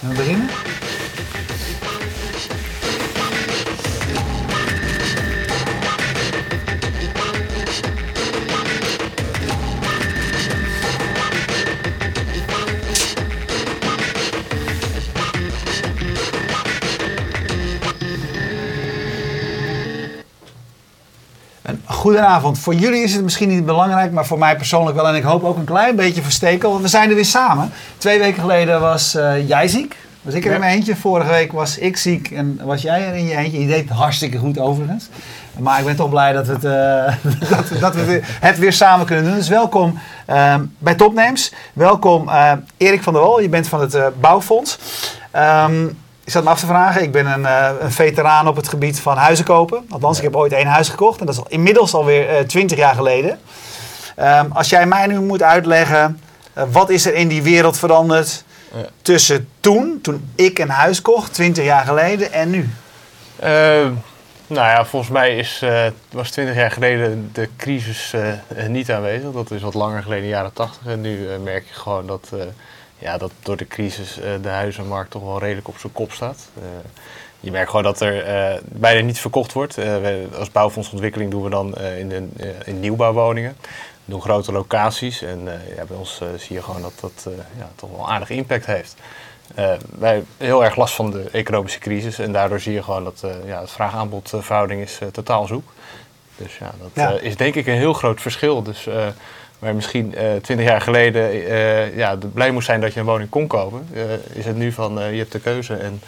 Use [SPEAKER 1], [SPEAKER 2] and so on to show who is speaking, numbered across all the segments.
[SPEAKER 1] Zullen we beginnen? Goedenavond. Voor jullie is het misschien niet belangrijk, maar voor mij persoonlijk wel. En ik hoop ook een klein beetje voor Stekel, want we zijn er weer samen. Twee weken geleden was eh, jij ziek. Was ik er in mijn eentje. Vorige week was ik ziek en was jij er in je eentje. Je deed het hartstikke goed overigens. Maar ik ben toch blij dat we het, eh, dat, we- dat we het weer samen kunnen doen. Dus welkom ehm, bij Topnames. Welkom eh, Erik van der Wal. Je bent van het eh, Bouwfonds. Ehm, ik zat me af te vragen. Ik ben een, eh, een veteraan op het gebied van huizen kopen. Althans, ik heb ooit één huis gekocht. En dat is al, inmiddels alweer eh 20 jaar geleden. Ehm, als jij mij nu moet uitleggen... eh, wat is er in die wereld veranderd...
[SPEAKER 2] Ja.
[SPEAKER 1] tussen toen, toen ik een huis kocht, 20 jaar geleden, en nu?
[SPEAKER 2] Eh, nou ja, volgens mij is, was 20 jaar geleden de crisis niet aanwezig. Dat is wat langer geleden, in de jaren 80. En nu merk je gewoon dat, ja, dat door de crisis eh, de huizenmarkt toch wel redelijk op zijn kop staat. Eh, je merkt gewoon dat er eh, bijna niets verkocht wordt. Als bouwfondsontwikkeling doen we dan in, de, in nieuwbouwwoningen. We doen grote locaties en ja, bij ons zie je gewoon dat dat ja, toch wel aardig impact heeft. Wij hebben heel erg last van de economische crisis en daardoor zie je gewoon dat eh, ja, het vraag-aanbod-verhouding is totaal zoek. Dus ja, dat
[SPEAKER 1] Ja.
[SPEAKER 2] is denk ik een heel groot verschil. Dus eh, waar misschien twintig jaar geleden eh, ja, blij moest zijn dat je een woning kon kopen, eh, is het nu van eh, je hebt de keuze en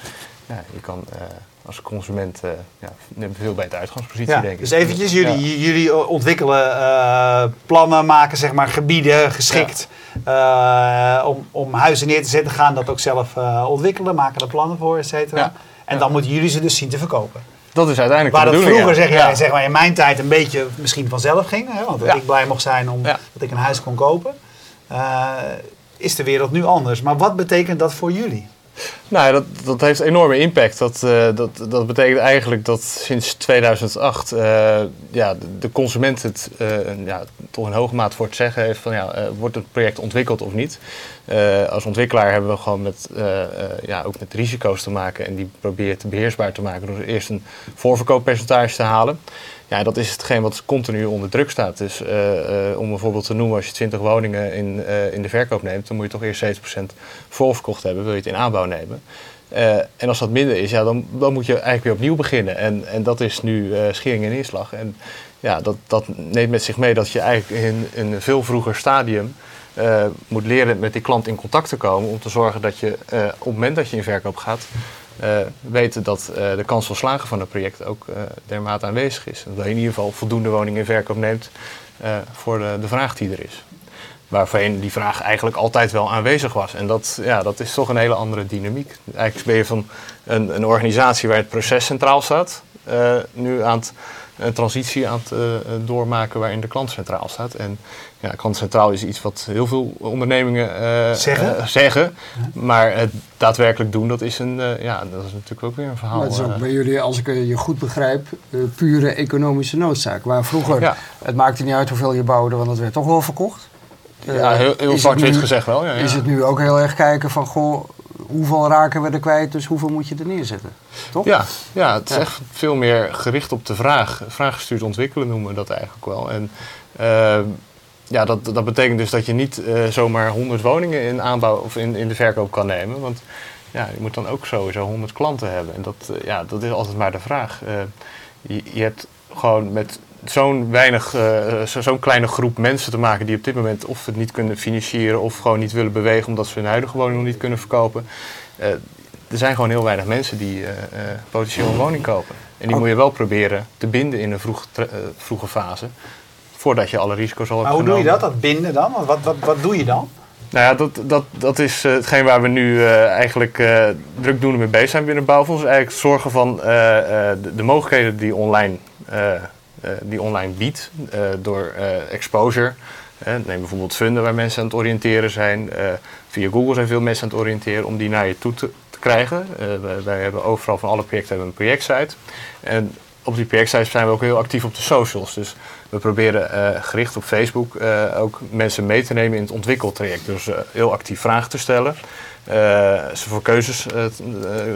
[SPEAKER 2] ja, je kan eh, als consument eh ja, veel de uitgangspositie,
[SPEAKER 1] Ja,
[SPEAKER 2] denk ik.
[SPEAKER 1] dus eventjes, jullie,
[SPEAKER 2] Ja.
[SPEAKER 1] jullie ontwikkelen eh, plannen, maken zeg maar gebieden geschikt eh, om, om huizen neer te zetten, gaan dat ook zelf eh, ontwikkelen, maken er plannen voor, et cetera. En dan moeten jullie ze dus zien te verkopen.
[SPEAKER 2] Dat is uiteindelijk
[SPEAKER 1] Waar
[SPEAKER 2] de
[SPEAKER 1] dat vroeger, zeg jij, zeg maar, in mijn tijd een beetje misschien vanzelf ging, hè, want dat ik blij mocht zijn omdat ik een huis kon kopen, eh, is de wereld nu anders. Maar wat betekent dat voor jullie?
[SPEAKER 2] Nou, dat, dat heeft enorme impact. Dat, eh, dat, dat betekent eigenlijk dat sinds 2008 eh, ja, de, consument het eh, een- ja, toch in hoge mate voor het zeggen heeft van ja, wordt het project ontwikkeld of niet. Als ontwikkelaar hebben we gewoon met, ja, ook met risico's te maken en die probeer je te beheersbaar te maken door eerst een voorverkooppercentage te halen. Ja, dat is hetgeen wat continu onder druk staat. Dus eh, eh, om een voorbeeld te noemen, als je 20 woningen in, eh, in de verkoop neemt, dan moet je toch eerst 70% voorverkocht hebben, wil je het in aanbouw nemen. En als dat minder is, ja, dan, dan moet je eigenlijk weer opnieuw beginnen. En, en dat is nu schering en inslag. En ja, dat, dat neemt met zich mee dat je eigenlijk in, in een veel vroeger stadium moet leren met die klant in contact te komen. Om te zorgen dat je op het moment dat je in verkoop gaat, eh weet dat eh, de kans van slagen van een project ook eh, dermate aanwezig is. Dat je in ieder geval voldoende woningen in verkoop neemt voor de, de vraag die er is. Waarvoor die vraag eigenlijk altijd wel aanwezig was. En dat, ja, dat is toch een hele andere dynamiek. Eigenlijk ben je van een, een organisatie waar het proces centraal staat, nu aan het, een transitie aan het eh, doormaken waarin de klant centraal staat. En ja, klant centraal is iets wat heel veel ondernemingen eh,
[SPEAKER 1] Zeggen?
[SPEAKER 2] eh, zeggen. Maar het daadwerkelijk doen, dat is, een, eh, ja, dat is natuurlijk ook weer een verhaal.
[SPEAKER 3] Maar het is ook
[SPEAKER 2] eh.
[SPEAKER 3] bij jullie, als ik eh, je goed begrijp, eh, pure economische noodzaak. Waar vroeger,
[SPEAKER 2] Ja.
[SPEAKER 3] het maakte niet uit hoeveel je bouwde, want het werd toch wel verkocht. Eh,
[SPEAKER 2] ja, heel, heel zwart-wit gezegd wel. Ja, ja.
[SPEAKER 3] Is het nu ook heel erg kijken van, goh, hoeveel raken we er kwijt, dus hoeveel moet je er neerzetten? Toch?
[SPEAKER 2] Ja, ja, het is
[SPEAKER 3] Ja.
[SPEAKER 2] echt veel meer gericht op de vraag. Vraaggestuurd ontwikkelen noemen we dat eigenlijk wel. En eh, ja, dat, dat betekent dus dat je niet eh, zomaar 100 woningen in aanbouw of in, in de verkoop kan nemen. Want ja, je moet dan ook sowieso 100 klanten hebben. En dat, eh, ja, dat is altijd maar de vraag. Je, je hebt gewoon met zo'n weinig, eh, zo- zo'n kleine groep mensen te maken die op dit moment of het niet kunnen financieren of gewoon niet willen bewegen omdat ze hun huidige woning nog niet kunnen verkopen. Eh, er zijn gewoon heel weinig mensen die eh, potentieel een woning kopen. En die moet je wel proberen te binden in een vroeg, vroege fase. Voordat je alle risico's al hebt
[SPEAKER 1] Maar hoe doe je dat, dat binden dan? Wat, wat, wat doe je dan?
[SPEAKER 2] Nou ja, dat, dat, dat is hetgeen waar we nu eigenlijk eh drukdoende mee bezig zijn binnen Bouwfonds. Eigenlijk zorgen van de, de mogelijkheden die online, die online biedt eh, door eh, exposure. Eh, neem bijvoorbeeld funden waar mensen aan het oriënteren zijn. Eh, via Google zijn veel mensen aan het oriënteren om die naar je toe te, krijgen. Eh, wij, wij hebben overal van alle projecten een projectsite. En op die projectcijfers zijn we ook heel actief op de socials. Dus we proberen eh, gericht op Facebook eh, ook mensen mee te nemen in het ontwikkeltraject. Dus eh, heel actief vragen te stellen. Eh, ze voor keuzes, eh, eh,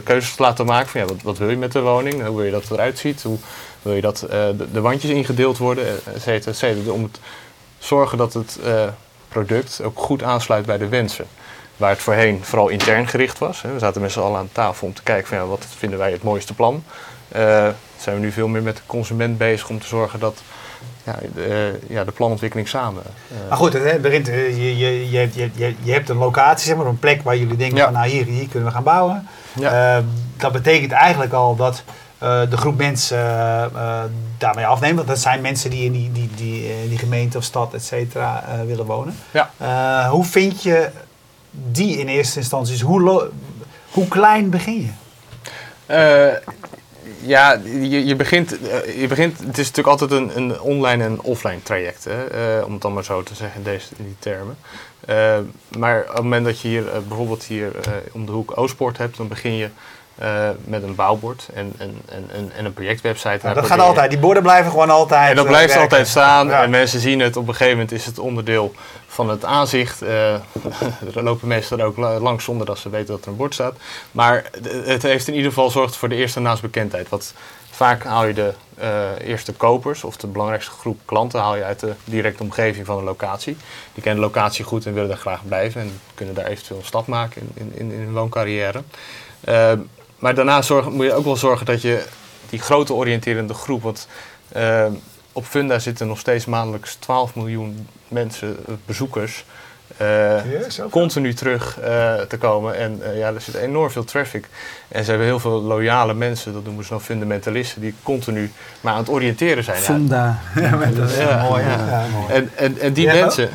[SPEAKER 2] keuzes te laten maken. Van, ja, wat, wat wil je met de woning? Hoe wil je dat eruit ziet? Hoe wil je dat de, de wandjes ingedeeld worden? Et cetera, et cetera. Om te zorgen dat het product ook goed aansluit bij de wensen. Waar het voorheen vooral intern gericht was. We zaten met z'n allen aan tafel om te kijken van ja, wat vinden wij het mooiste plan. Eh, zijn we nu veel meer met de consument bezig om te zorgen dat ja, de, ja, de planontwikkeling samen. eh,
[SPEAKER 1] Maar goed, het begint, eh, je, je, je, hebt- je, je, hebt een locatie, zeg maar, een plek waar jullie denken
[SPEAKER 2] Ja.
[SPEAKER 1] van nou hier, hier kunnen we gaan bouwen.
[SPEAKER 2] Ja.
[SPEAKER 1] Eh, dat betekent eigenlijk al dat de groep mensen daarmee afneemt. Want dat zijn mensen die in die, die, die, in die gemeente of stad, et cetera, willen wonen.
[SPEAKER 2] Ja.
[SPEAKER 1] Hoe vind je die in eerste instantie? Hoe, hoe klein begin je?
[SPEAKER 2] Ja, je, je, begint, eh, je begint. Het is natuurlijk altijd een, een online en offline traject, hè? eh, om het dan maar zo te zeggen in, deze, in die termen. Eh, maar op het moment dat je hier bijvoorbeeld hier om de hoek Oostpoort hebt, dan begin je eh, met een bouwbord en, en, en, en, en een projectwebsite.
[SPEAKER 1] Dat gaat altijd. Die borden blijven gewoon altijd.
[SPEAKER 2] En dat
[SPEAKER 1] eh,
[SPEAKER 2] blijft
[SPEAKER 1] werken.
[SPEAKER 2] altijd staan
[SPEAKER 1] Ja.
[SPEAKER 2] en mensen zien het. Op een gegeven moment is het onderdeel van het aanzicht. Eh, er lopen mensen er ook la- langs zonder dat ze weten dat er een bord staat. Maar het heeft in ieder geval zorgt voor de eerste naastbekendheid. Wat vaak haal je de eerste kopers of de belangrijkste groep klanten haal je uit de directe omgeving van een locatie. Die kennen de locatie goed en willen daar graag blijven en kunnen daar eventueel een stap maken in, in, in, in hun wooncarrière. Maar daarna zorg, moet je ook wel zorgen dat je die grote oriënterende groep, want eh, op Funda zitten nog steeds maandelijks 12 miljoen mensen, eh, bezoekers, eh, continu terug eh, te komen. En eh, ja, er zit enorm veel traffic. En ze hebben heel veel loyale mensen, dat noemen ze dan fundamentalisten, die continu maar aan het oriënteren zijn. Ja,
[SPEAKER 3] Funda.
[SPEAKER 1] Dat is
[SPEAKER 2] Ja,
[SPEAKER 1] mooi.
[SPEAKER 2] ja.
[SPEAKER 1] Ja, mooi.
[SPEAKER 2] en, en, en die mensen,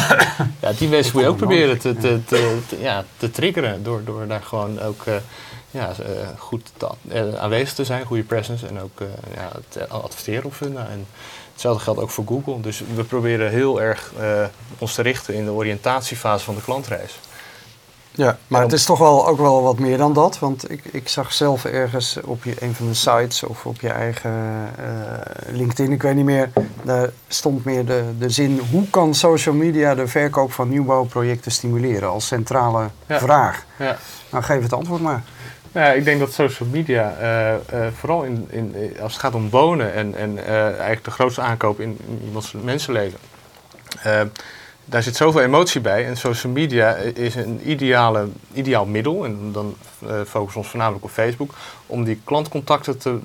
[SPEAKER 2] ja, die mensen moet je ook proberen te, te, te, te- ja, te triggeren door, door daar gewoon ook eh, ja, eh, goed te, eh, aanwezig te zijn, goede presence en ook eh, ja, te adverteren op Funda. En hetzelfde geldt ook voor Google. Dus we proberen heel erg ons te richten in de oriëntatiefase van de klantreis.
[SPEAKER 3] Ja, maar het is toch wel ook wel wat meer dan dat. Want ik, ik zag zelf ergens op je, een van de sites of op je eigen LinkedIn, ik weet niet meer, daar stond meer de, de zin: hoe kan social media de verkoop van nieuwbouwprojecten stimuleren als centrale
[SPEAKER 2] Ja.
[SPEAKER 3] vraag?
[SPEAKER 2] Ja.
[SPEAKER 3] Nou, geef het antwoord maar.
[SPEAKER 2] Nou ja, ik denk dat social media, eh, eh, vooral in, in, eh, als het gaat om wonen en, en eigenlijk de grootste aankoop in, in iemands mensenleven, daar zit zoveel emotie bij. En social media is een ideale, ideaal middel, en dan focussen we ons voornamelijk op Facebook, om die klantcontacten te,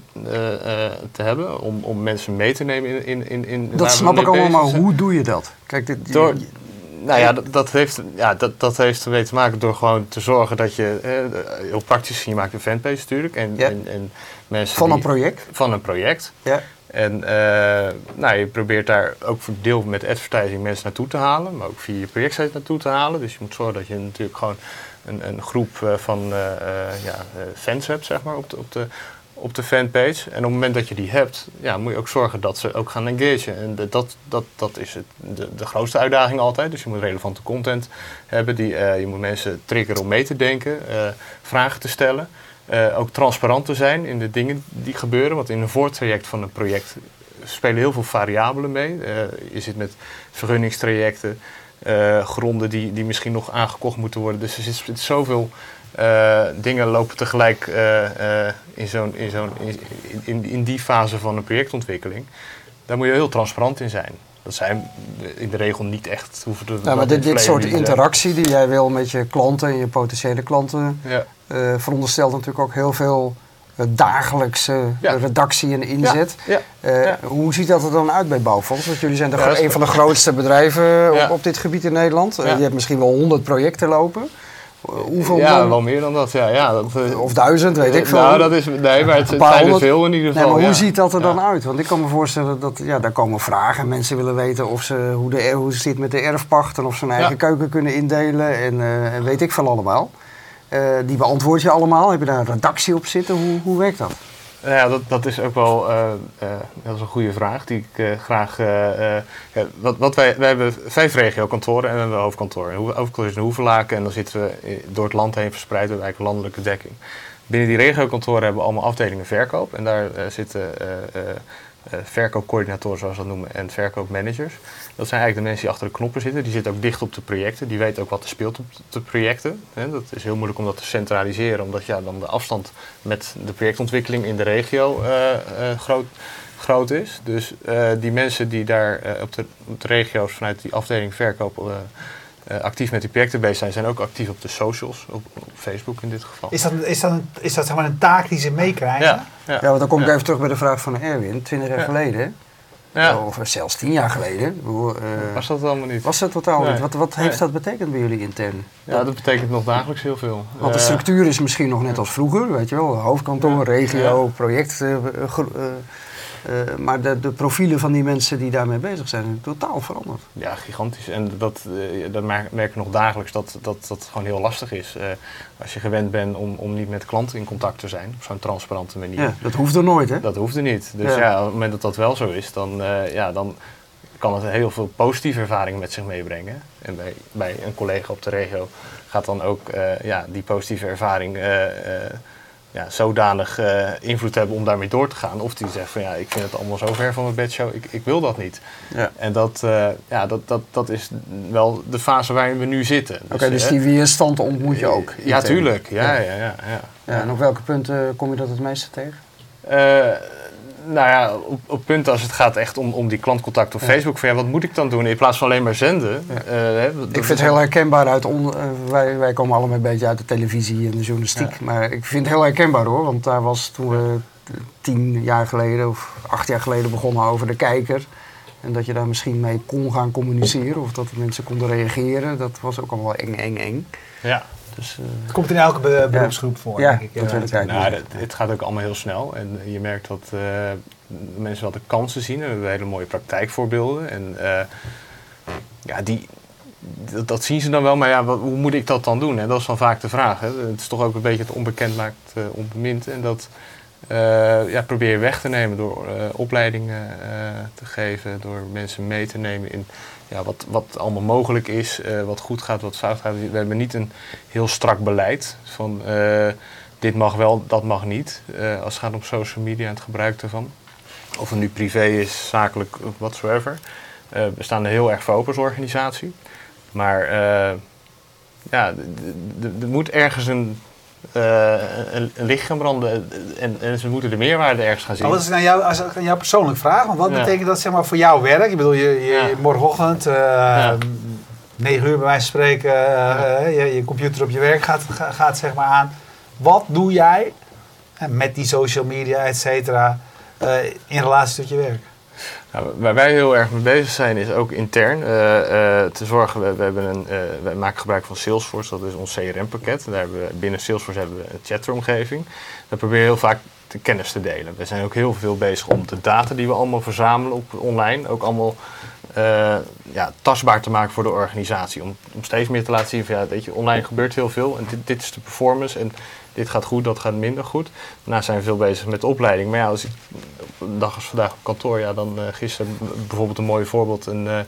[SPEAKER 2] te hebben, om, om mensen mee te nemen in, in, in, in
[SPEAKER 3] Dat snap ik allemaal, maar hoe doe je dat? Kijk, dit,
[SPEAKER 2] Door, nou ja, dat, dat, heeft, ja dat, dat heeft ermee te maken door gewoon te zorgen dat je, eh, heel praktisch, je maakt een fanpage natuurlijk. En,
[SPEAKER 3] Ja.
[SPEAKER 2] en, en mensen
[SPEAKER 3] van een
[SPEAKER 2] die-
[SPEAKER 3] project.
[SPEAKER 2] van een project.
[SPEAKER 3] Ja.
[SPEAKER 2] En eh, nou, je probeert daar ook voor deel met advertising mensen naartoe te halen, maar ook via je projectsite naartoe te halen. Dus je moet zorgen dat je natuurlijk gewoon een, een groep eh, van eh, ja, fans hebt, zeg maar, op de, op, de, op de fanpage. En op het moment dat je die hebt, ja, moet je ook zorgen dat ze ook gaan engagen. En dat, dat, dat is het, de, de grootste uitdaging altijd. Dus je moet relevante content hebben. Die, eh, je moet mensen triggeren om mee te denken, eh, vragen te stellen. Eh, ook transparant te zijn in de dingen die gebeuren. Want in een voortraject van een project spelen heel veel variabelen mee. Je zit met vergunningstrajecten, gronden die, die misschien nog aangekocht moeten worden. Dus er zit zoveel eh, dingen lopen tegelijk eh, eh, in, zo'n, in, zo'n, in, in, die fase van een projectontwikkeling. Daar moet je heel transparant in zijn. Dat zijn in de regel niet echt. Hoeven de,
[SPEAKER 3] Ja, maar dit, dit soort
[SPEAKER 2] interactie.
[SPEAKER 3] die jij wil met je klanten en je potentiële klanten,
[SPEAKER 2] Ja.
[SPEAKER 3] veronderstelt natuurlijk ook heel veel dagelijkse
[SPEAKER 2] Ja.
[SPEAKER 3] redactie en inzet.
[SPEAKER 2] Ja.
[SPEAKER 3] Hoe ziet dat er dan uit bij Bouwfonds? Want jullie zijn toch een van de grootste bedrijven op, op dit gebied in Nederland. Je hebt misschien wel honderd projecten lopen. Eh, hoeveel
[SPEAKER 2] ja,
[SPEAKER 3] dan-
[SPEAKER 2] wel meer dan dat. Ja, ja, dat eh,
[SPEAKER 3] Of duizend, weet ik veel.
[SPEAKER 2] Nou, dat is, nee, maar het zijn er veel in ieder
[SPEAKER 3] Nee,
[SPEAKER 2] geval.
[SPEAKER 3] maar hoe ziet dat er dan uit? Want ik kan me voorstellen dat ja, daar komen vragen. en Mensen willen weten of ze, hoe, de, hoe het zit met de erfpacht en of ze hun eigen keuken kunnen indelen en, eh, en weet ik veel allemaal. Eh, die beantwoord je allemaal. Heb je daar een redactie op zitten? Hoe, hoe werkt dat?
[SPEAKER 2] Ja, dat, dat is ook wel uh, uh, dat is een goede vraag die ik uh, graag. Wat, wat wij, wij hebben vijf regiokantoren en we hebben een hoofdkantoor. Een hoofdkantoor is in Hoevelaken en dan zitten we door het land heen verspreid. We hebben eigenlijk landelijke dekking. Binnen die regiokantoren hebben we allemaal afdelingen verkoop en daar zitten verkoopcoördinatoren, zoals we dat noemen, en verkoopmanagers. Dat zijn eigenlijk de mensen die achter de knoppen zitten. Die zitten ook dicht op de projecten. Die weten ook wat er speelt op de projecten. Dat is heel moeilijk om dat te centraliseren, omdat ja, dan de afstand met de projectontwikkeling in de regio uh, uh, groot, groot is. Dus uh, die mensen die daar op, de, op de regio's vanuit die afdeling verkopen actief met die projecten bezig zijn, zijn ook actief op de socials, op, op Facebook in dit geval.
[SPEAKER 1] Is dat, is dat, een, is dat zeg maar een taak die ze meekrijgen?
[SPEAKER 3] Ja, ja. ja want dan kom ik even terug bij de vraag van Erwin. Twintig jaar geleden ja. Of zelfs tien jaar geleden.
[SPEAKER 2] Uh, was dat allemaal niet?
[SPEAKER 3] Was dat totaal niet? Wat, wat heeft dat betekend bij jullie intern?
[SPEAKER 2] Ja, dat betekent nog dagelijks heel veel.
[SPEAKER 3] Want de structuur is misschien nog net als vroeger, weet je wel. Hoofdkantoor, regio, project. Uh, uh, maar de, de, profielen van die mensen die daarmee bezig zijn, zijn totaal veranderd.
[SPEAKER 2] Ja, gigantisch. En dat, uh, dat merk, ik nog dagelijks dat, dat dat gewoon heel lastig is. Uh, als je gewend bent om, om niet met klanten in contact te zijn, op zo'n transparante manier.
[SPEAKER 3] Ja, dat hoeft er nooit, hè?
[SPEAKER 2] Dat hoeft er niet. Dus ja, ja op het moment dat dat wel zo is, dan, ja, dan kan het heel veel positieve ervaringen met zich meebrengen. En bij, bij een collega op de regio gaat dan ook ja, die positieve ervaring ja, zodanig uh, invloed hebben om daarmee door te gaan. Of die zegt van ja, ik vind het allemaal zo ver van mijn bedshow, ik, ik wil dat niet. Ja. En dat, uh, ja, dat, dat, dat is wel de fase waarin we nu zitten.
[SPEAKER 3] Dus, Oké, dus die weerstand ontmoet je ook?
[SPEAKER 2] Ja, tuurlijk. Ja, ja. Ja, ja, ja,
[SPEAKER 3] ja, En op welke punten kom je dat het meeste tegen?
[SPEAKER 2] Nou ja, op, op punten als het gaat echt om, om die klantcontact op Facebook. Van ja, wat moet ik dan doen in plaats van alleen maar zenden? Ja. Uh,
[SPEAKER 3] hè, ik vind het heel herkenbaar uit. On, uh, wij, wij komen allemaal een beetje uit de televisie en de journalistiek. Maar ik vind het heel herkenbaar hoor. Want daar was toen we tien jaar geleden of acht jaar geleden begonnen over de kijker. En dat je daar misschien mee kon gaan communiceren. Of dat de mensen konden reageren. Dat was ook allemaal eng, eng, eng.
[SPEAKER 2] Ja.
[SPEAKER 1] Dus, uh, het komt in elke be beroepsgroep voor,
[SPEAKER 3] ja,
[SPEAKER 1] denk ik.
[SPEAKER 3] Ik nou,
[SPEAKER 2] het gaat ook allemaal heel snel. En je merkt dat uh, mensen wel de kansen zien. We hebben hele mooie praktijkvoorbeelden. En uh, ja, die, dat, dat, zien ze dan wel. Maar ja, wat, hoe moet ik dat dan doen? En dat is dan vaak de vraag. Hè? Het is toch ook een beetje het onbekend maakt onbemind. En dat ja, probeer je weg te nemen door opleidingen te geven. Door mensen mee te nemen in ja, wat, wat allemaal mogelijk is, uh, wat goed gaat, wat fout gaat. We hebben niet een heel strak beleid van uh, dit mag wel, dat mag niet. Uh, als het gaat om social media en het gebruik ervan. Of het nu privé is, zakelijk, whatsoever. we staan er heel erg voor open als organisatie. Maar ja, er moet ergens een een, een, licht gaan branden en, en, ze moeten de meerwaarde ergens gaan zien.
[SPEAKER 1] Oh, als ik aan jou, als ik aan jou persoonlijk vraag, want wat ja. betekent dat zeg maar, voor jouw werk? Ik bedoel, je, je ja. morgenochtend, uh, ja. 9 uur bij wijze van spreken, je, je, computer op je werk gaat, gaat zeg maar aan. Wat doe jij met die social media, et cetera, in relatie tot je werk?
[SPEAKER 2] Nou, waar wij heel erg mee bezig zijn is ook intern uh, uh, te zorgen. We, hebben een, uh, wij maken gebruik van Salesforce, dat is ons CRM-pakket. Daar binnen Salesforce hebben we een chatomgeving. Daar proberen we heel vaak de kennis te delen. We zijn ook heel veel bezig om de data die we allemaal verzamelen op online ook allemaal ja, tastbaar te maken voor de organisatie. Om, om steeds meer te laten zien van ja, weet je, online gebeurt heel veel en dit, dit is de performance. En dit gaat goed, dat gaat minder goed. Daarna zijn we veel bezig met de opleiding. Maar ja, als ik een dag als vandaag op kantoor, ja, dan uh, gisteren bijvoorbeeld een mooi voorbeeld, een uh,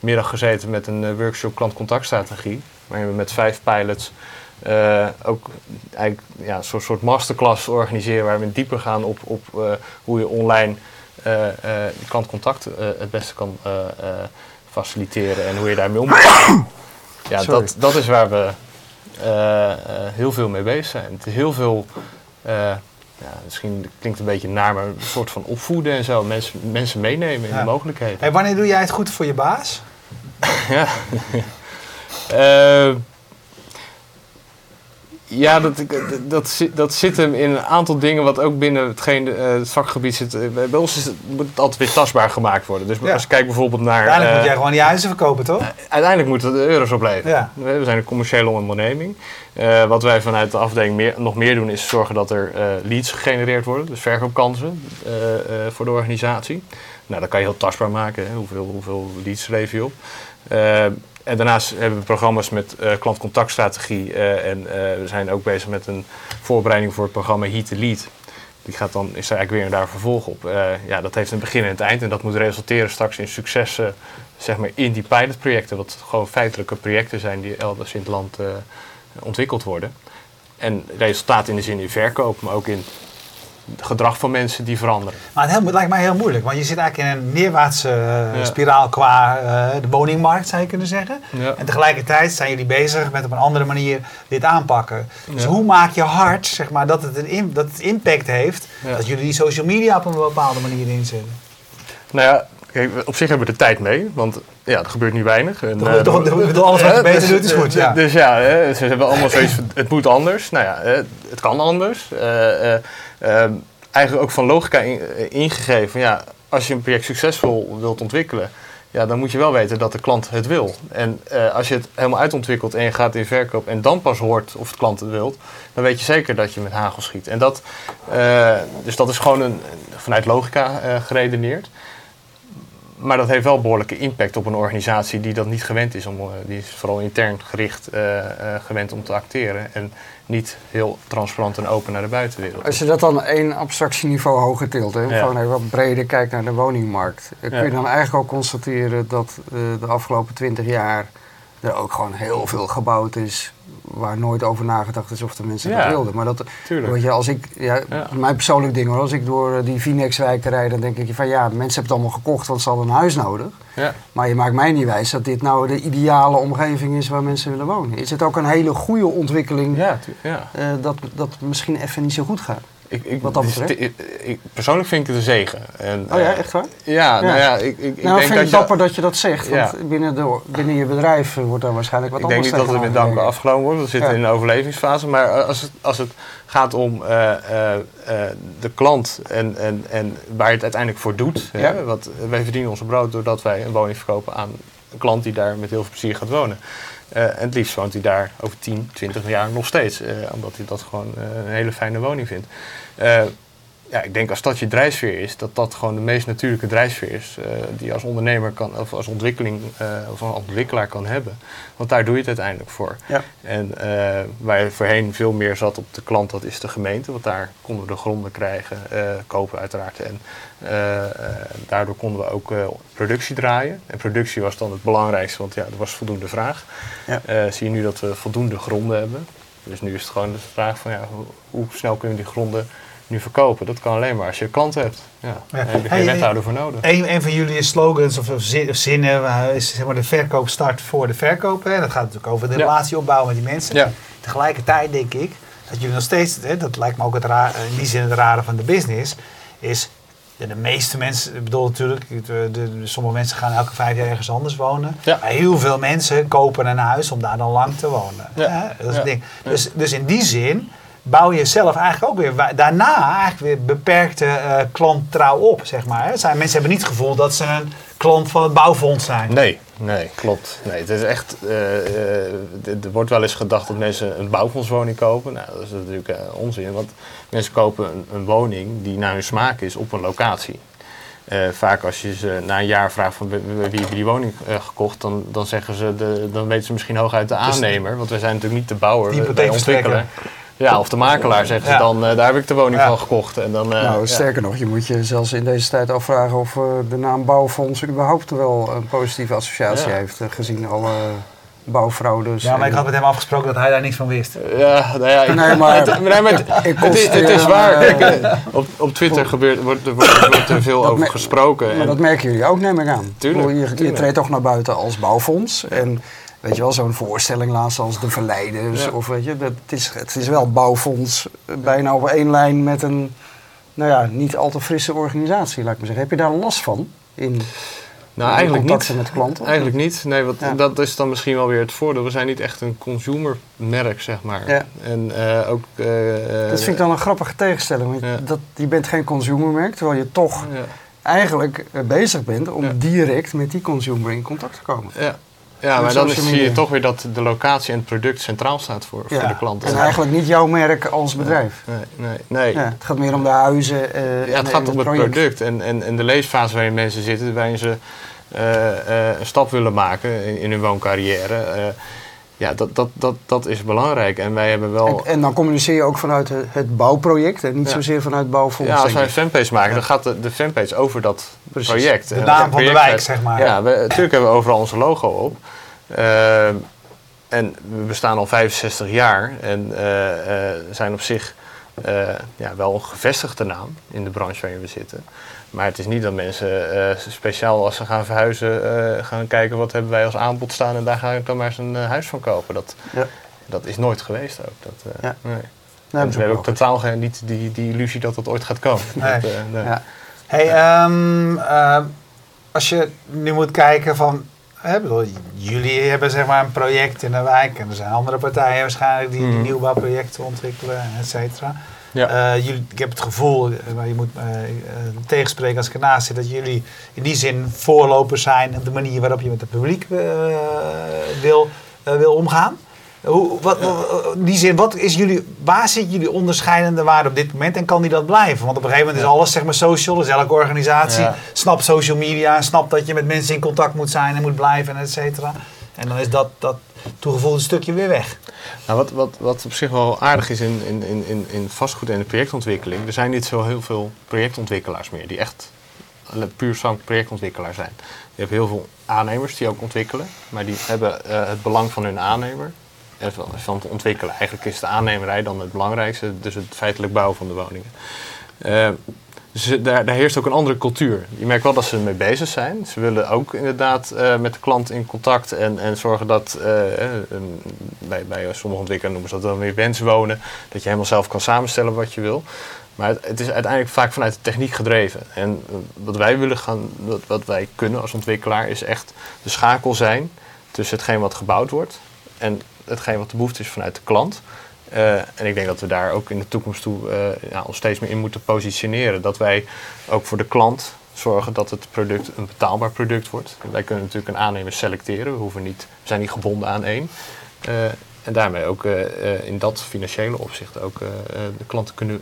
[SPEAKER 2] middag gezeten met een uh, workshop klantcontactstrategie. Waarin we met vijf pilots ook eigenlijk ja, een soort, soort masterclass organiseren waar we dieper gaan op, op hoe je online klantcontact het beste kan faciliteren en hoe je daarmee om moet Ja, dat, dat is waar we uh, heel veel mee bezig zijn. Het is heel veel, uh, ja, misschien klinkt het een beetje naar, maar een soort van opvoeden en zo. Mensen, mensen meenemen in ja. de mogelijkheden.
[SPEAKER 1] Hey, wanneer doe jij het goed voor je baas?
[SPEAKER 2] ja. Ja, dat, dat, dat, zit hem in een aantal dingen wat ook binnen hetgeen, uh, het vakgebied zit. Uh, bij ons is het, moet het altijd weer tastbaar gemaakt worden. Dus ja. als je kijkt bijvoorbeeld naar...
[SPEAKER 1] Uiteindelijk uh, moet jij gewoon die huizen verkopen, toch?
[SPEAKER 2] uiteindelijk moeten de euro's opleveren. Ja. We zijn een commerciële onderneming. wat wij vanuit de afdeling meer, nog meer doen is zorgen dat er leads gegenereerd worden. Dus verkoopkansen voor de organisatie. Nou, dat kan je heel tastbaar maken. Hè? Hoeveel, hoeveel leads lever je op? En daarnaast hebben we programma's met uh, klantcontactstrategie. Uh, en uh, we zijn ook bezig met een voorbereiding voor het programma Heat to Lead. die gaat dan, is er eigenlijk weer daar vervolg op. Eh, ja, dat heeft een begin en een eind en dat moet resulteren straks in successen zeg maar, in die pilotprojecten. Wat gewoon feitelijke projecten zijn die elders in het land eh, ontwikkeld worden. En resultaat in de zin in verkoop, maar ook in het gedrag van mensen die veranderen.
[SPEAKER 1] Maar het, lijkt mij heel moeilijk, want je zit eigenlijk in een neerwaartse uh, spiraal qua uh, de woningmarkt, zou je kunnen zeggen. Ja. En tegelijkertijd zijn jullie bezig met op een andere manier dit aanpakken. Dus hoe maak je hard zeg maar, dat, het een, dat het impact heeft dat jullie die social media op een bepaalde manier inzetten?
[SPEAKER 2] Nou ja, Kijk, op zich hebben we de tijd mee, want ja, er gebeurt niet weinig. En,
[SPEAKER 1] toch, toch, alles wat je beter dus, doet is goed, ja.
[SPEAKER 2] Dus ja, hè, ze hebben allemaal zoiets van, het moet anders. Nou ja, het kan anders. Uh, uh, eigenlijk ook van logica in, ingegeven. Ja, als je een project succesvol wilt ontwikkelen, ja, dan moet je wel weten dat de klant het wil. En als je het helemaal uitontwikkelt en je gaat in verkoop en dan pas hoort of de klant het wilt, dan weet je zeker dat je met hagel schiet. En dat, dus dat is gewoon een, vanuit logica geredeneerd maar dat heeft wel behoorlijke impact op een organisatie die dat niet gewend is. Om, die is vooral intern gericht gewend om te acteren. En niet heel transparant en open naar de buitenwereld.
[SPEAKER 3] Als je dat dan één abstractieniveau hoger tilt, hè, ja. gewoon even wat breder kijkt naar de woningmarkt. Ja. Kun je dan eigenlijk ook constateren dat uh, de afgelopen twintig jaar er ook gewoon heel veel gebouwd is waar nooit over nagedacht is of de mensen
[SPEAKER 2] ja,
[SPEAKER 3] dat wilden. Maar dat, weet je, als ik, ja, ja. mijn persoonlijk ding hoor, als ik door die Vinex-wijk rijd, dan denk ik van ja, mensen hebben het allemaal gekocht, want ze hadden een huis nodig.
[SPEAKER 2] Ja.
[SPEAKER 3] Maar je maakt mij niet wijs dat dit nou de ideale omgeving is waar mensen willen wonen. Is het ook een hele goede ontwikkeling
[SPEAKER 2] ja, ja.
[SPEAKER 3] Uh, dat, dat misschien even niet zo goed gaat?
[SPEAKER 2] Ik, ik,
[SPEAKER 3] wat dat betreft?
[SPEAKER 2] Ik, ik, persoonlijk vind ik het een zegen. En,
[SPEAKER 3] oh ja, echt waar?
[SPEAKER 2] Ja, ja. nou ja, ik, ik,
[SPEAKER 3] nou,
[SPEAKER 2] denk
[SPEAKER 3] vind
[SPEAKER 2] dat
[SPEAKER 3] ik dapper dat je dat zegt. Want ja. binnen, de, binnen je bedrijf wordt daar waarschijnlijk wat
[SPEAKER 2] ik
[SPEAKER 3] anders
[SPEAKER 2] Ik denk niet dat het met dank afgenomen wordt. We zitten in een overlevingsfase. Maar als het, als het gaat om uh, uh, uh, de klant en, en, en waar je het uiteindelijk voor doet. Hè, want wij verdienen onze brood doordat wij een woning verkopen aan een klant die daar met heel veel plezier gaat wonen. Uh, en het liefst woont hij daar over 10, 20 jaar nog steeds. Uh, omdat hij dat gewoon uh, een hele fijne woning vindt. Ja, ik denk als dat je drijfsfeer is, dat dat gewoon de meest natuurlijke drijfsfeer is. die je als ondernemer kan, of als ontwikkeling of als ontwikkelaar kan hebben. Want daar doe je het uiteindelijk voor.
[SPEAKER 3] Ja.
[SPEAKER 2] En waar je voorheen veel meer zat op de klant, dat is de gemeente. Want daar konden we de gronden krijgen, kopen uiteraard. En daardoor konden we ook productie draaien. En productie was dan het belangrijkste, want ja, er was voldoende vraag.
[SPEAKER 3] Ja.
[SPEAKER 2] Uh, zie je nu dat we voldoende gronden hebben. Dus nu is het gewoon de vraag van ja, hoe, hoe, snel kunnen we die gronden nu verkopen? Dat kan alleen maar als je klanten hebt. Ja. Daar heb je geen hey, wethouder voor nodig.
[SPEAKER 1] Een, een van jullie slogans of zinnen is zeg maar de verkoop start voor de verkoop. Hè? Dat gaat natuurlijk over de
[SPEAKER 2] Ja.
[SPEAKER 1] relatie opbouwen met die mensen.
[SPEAKER 2] Ja.
[SPEAKER 1] Tegelijkertijd denk ik dat jullie nog steeds, hè, dat lijkt me ook het raar, in die zin het rare van de business, is de, de meeste mensen, ik bedoel natuurlijk, de, de, sommige mensen gaan elke vijf jaar ergens anders wonen.
[SPEAKER 2] Ja.
[SPEAKER 1] Maar heel veel mensen kopen een huis om daar dan lang te wonen. Hè? Dat is
[SPEAKER 2] Ja.
[SPEAKER 1] het ding. Dus, dus in die zin bouw je zelf eigenlijk ook weer daarna eigenlijk weer beperkte eh, klanttrouw op, zeg maar. Hè? Zijn, mensen hebben niet het gevoel dat ze een klant van het bouwfonds zijn.
[SPEAKER 2] Nee, nee, klopt. Nee, het is echt, eh, eh, er wordt wel eens gedacht dat mensen een bouwfondswoning kopen. Nou, dat is natuurlijk onzin, want mensen kopen een, een woning die naar hun smaak is op een locatie. Vaak als je ze na een jaar vraagt van wie wie hebben die woning gekocht, dan, dan zeggen ze, de, dan weten ze misschien hooguit de aannemer. Want wij zijn natuurlijk niet de bouwer, ontwikkelen. Ja, of de makelaar zeggen
[SPEAKER 1] Ja.
[SPEAKER 2] ze dan, eh, daar heb ik de woning
[SPEAKER 1] Ja.
[SPEAKER 2] van gekocht. En dan, eh,
[SPEAKER 3] nou,
[SPEAKER 2] ja.
[SPEAKER 3] sterker nog, je moet je zelfs in deze tijd afvragen of eh, de naam bouwfonds überhaupt wel een positieve associatie
[SPEAKER 2] Ja.
[SPEAKER 3] heeft, gezien alle bouwfraudes.
[SPEAKER 1] Ja, maar ik had met hem afgesproken dat hij daar niks van wist.
[SPEAKER 2] Ja, nou ja, ik,
[SPEAKER 3] Nee, maar-
[SPEAKER 2] het, nee, maar het,
[SPEAKER 3] Ik
[SPEAKER 2] het is, het is waar. Kijk, op, op Twitter gebeurt, wordt, er- wordt, wordt er veel
[SPEAKER 3] Dat
[SPEAKER 2] over gesproken.
[SPEAKER 3] Maar
[SPEAKER 2] En,
[SPEAKER 3] dat merken jullie ook, neem ik aan.
[SPEAKER 2] Tuurlijk,
[SPEAKER 3] je, je
[SPEAKER 2] tuurlijk.
[SPEAKER 3] treedt toch naar buiten als bouwfonds. En weet je wel, zo'n voorstelling laatst als De Verleiders.
[SPEAKER 2] Ja.
[SPEAKER 3] Of weet je, dat, het, is, het is wel bouwfonds eh, bijna over één lijn met een nou ja, niet al te frisse organisatie, laat ik maar zeggen. Heb je daar last van? In
[SPEAKER 2] nou,
[SPEAKER 3] in
[SPEAKER 2] eigenlijk niet.
[SPEAKER 3] met klanten?
[SPEAKER 2] Eigenlijk niet. Nee, want
[SPEAKER 3] Ja.
[SPEAKER 2] dat is dan misschien wel weer het voordeel. We zijn niet echt een consumermerk, zeg maar.
[SPEAKER 3] Ja.
[SPEAKER 2] En eh, ook... eh,
[SPEAKER 3] Dat vind ik dan een grappige tegenstelling. Want
[SPEAKER 2] Ja.
[SPEAKER 3] dat, je bent geen consumermerk, terwijl je toch eigenlijk bezig bent om direct met die consumer in contact te komen.
[SPEAKER 2] ja. Ja maar dan is, zie je toch weer dat de locatie en het product centraal staat voor, voor de klant.
[SPEAKER 3] En eigenlijk niet jouw merk als bedrijf.
[SPEAKER 2] Nee, nee, nee.
[SPEAKER 3] Ja, het gaat meer om de huizen. eh,
[SPEAKER 2] Ja, het
[SPEAKER 3] en-
[SPEAKER 2] gaat
[SPEAKER 3] en
[SPEAKER 2] om het
[SPEAKER 3] project.
[SPEAKER 2] product en, en, en de leeffase waarin mensen zitten, waarin ze eh, eh, een stap willen maken in, in hun wooncarrière. Eh, ja, dat, dat, dat, dat is belangrijk. En wij hebben wel...
[SPEAKER 3] En, en dan communiceer je ook vanuit het, bouwproject en niet
[SPEAKER 2] Ja.
[SPEAKER 3] zozeer vanuit bouwfonds.
[SPEAKER 2] Ja, als wij een fanpage maken, dan gaat de, de fanpage over dat
[SPEAKER 3] Precies.
[SPEAKER 2] project.
[SPEAKER 1] De naam van de wijk, zeg maar.
[SPEAKER 2] Ja, we, natuurlijk hebben we overal onze logo op. Ehm, en we bestaan al 65 jaar en eh, eh, zijn op zich eh, ja, wel een gevestigde naam in de branche waarin we zitten. Maar het is niet dat mensen eh, speciaal als ze gaan verhuizen eh, gaan kijken wat hebben wij als aanbod staan en daar ga ik dan maar eens een eh, huis van kopen. Dat,
[SPEAKER 3] Ja.
[SPEAKER 2] dat is nooit geweest ook. Dat, eh,
[SPEAKER 3] Ja.
[SPEAKER 2] nee.
[SPEAKER 3] Nou,
[SPEAKER 2] we hebben ook totaal geen, niet die, die illusie dat dat ooit gaat komen.
[SPEAKER 1] Nee.
[SPEAKER 2] Dat, eh, nee.
[SPEAKER 3] Ja.
[SPEAKER 1] Hey, ehm, als je nu moet kijken van, hè, bedoel, jullie hebben zeg maar een project in de wijk en er zijn andere partijen waarschijnlijk die, die
[SPEAKER 2] Mhm.
[SPEAKER 1] nieuwbouwprojecten ontwikkelen, et cetera.
[SPEAKER 2] Ja.
[SPEAKER 1] Eh, jullie, ik heb het gevoel, eh, maar je moet me eh, tegenspreken als ik ernaast zit, dat jullie in die zin voorlopers zijn op de manier waarop je met het publiek eh, wil, eh, wil omgaan. Hoe, wat, die zin, wat is jullie, waar zit jullie onderscheidende waarde op dit moment en kan die dat blijven? Want op een gegeven moment is alles zeg maar social, dus elke organisatie
[SPEAKER 2] Ja.
[SPEAKER 1] snapt social media, snapt dat je met mensen in contact moet zijn en moet blijven en et cetera. En dan is dat, dat toegevoegde stukje weer weg.
[SPEAKER 2] Nou, wat, wat, wat op zich wel aardig is in, in, in, in- vastgoed en de projectontwikkeling, er zijn niet zo heel veel projectontwikkelaars meer die echt puur zang projectontwikkelaar zijn. Je hebt heel veel aannemers die ook ontwikkelen, maar die hebben eh, het belang van hun aannemer van, het ontwikkelen. Eigenlijk is de aannemerij dan het belangrijkste, dus het feitelijk bouwen van de woningen. Eh, daar, daar heerst ook een andere cultuur. Je merkt wel dat ze ermee bezig zijn. Ze willen ook inderdaad eh, met de klant in contact en, en zorgen dat, eh, een- bij, bij sommige ontwikkelaars noemen ze dat dan weer wenswonen, dat je helemaal zelf kan samenstellen wat je wil. Maar het, is uiteindelijk vaak vanuit de techniek gedreven. En wat wij willen gaan, wat, wat wij kunnen als ontwikkelaar, is echt de schakel zijn tussen hetgeen wat gebouwd wordt en hetgeen wat de behoefte is vanuit de klant. Eh, en ik denk dat we daar ook in de toekomst toe eh, ja, ons steeds meer in moeten positioneren. Dat wij ook voor de klant zorgen dat het product een betaalbaar product wordt. Wij kunnen natuurlijk een aannemer selecteren. We, hoeven niet, we zijn niet gebonden aan één. Eh, en daarmee ook in dat financiële opzicht ook de klanten kunnen,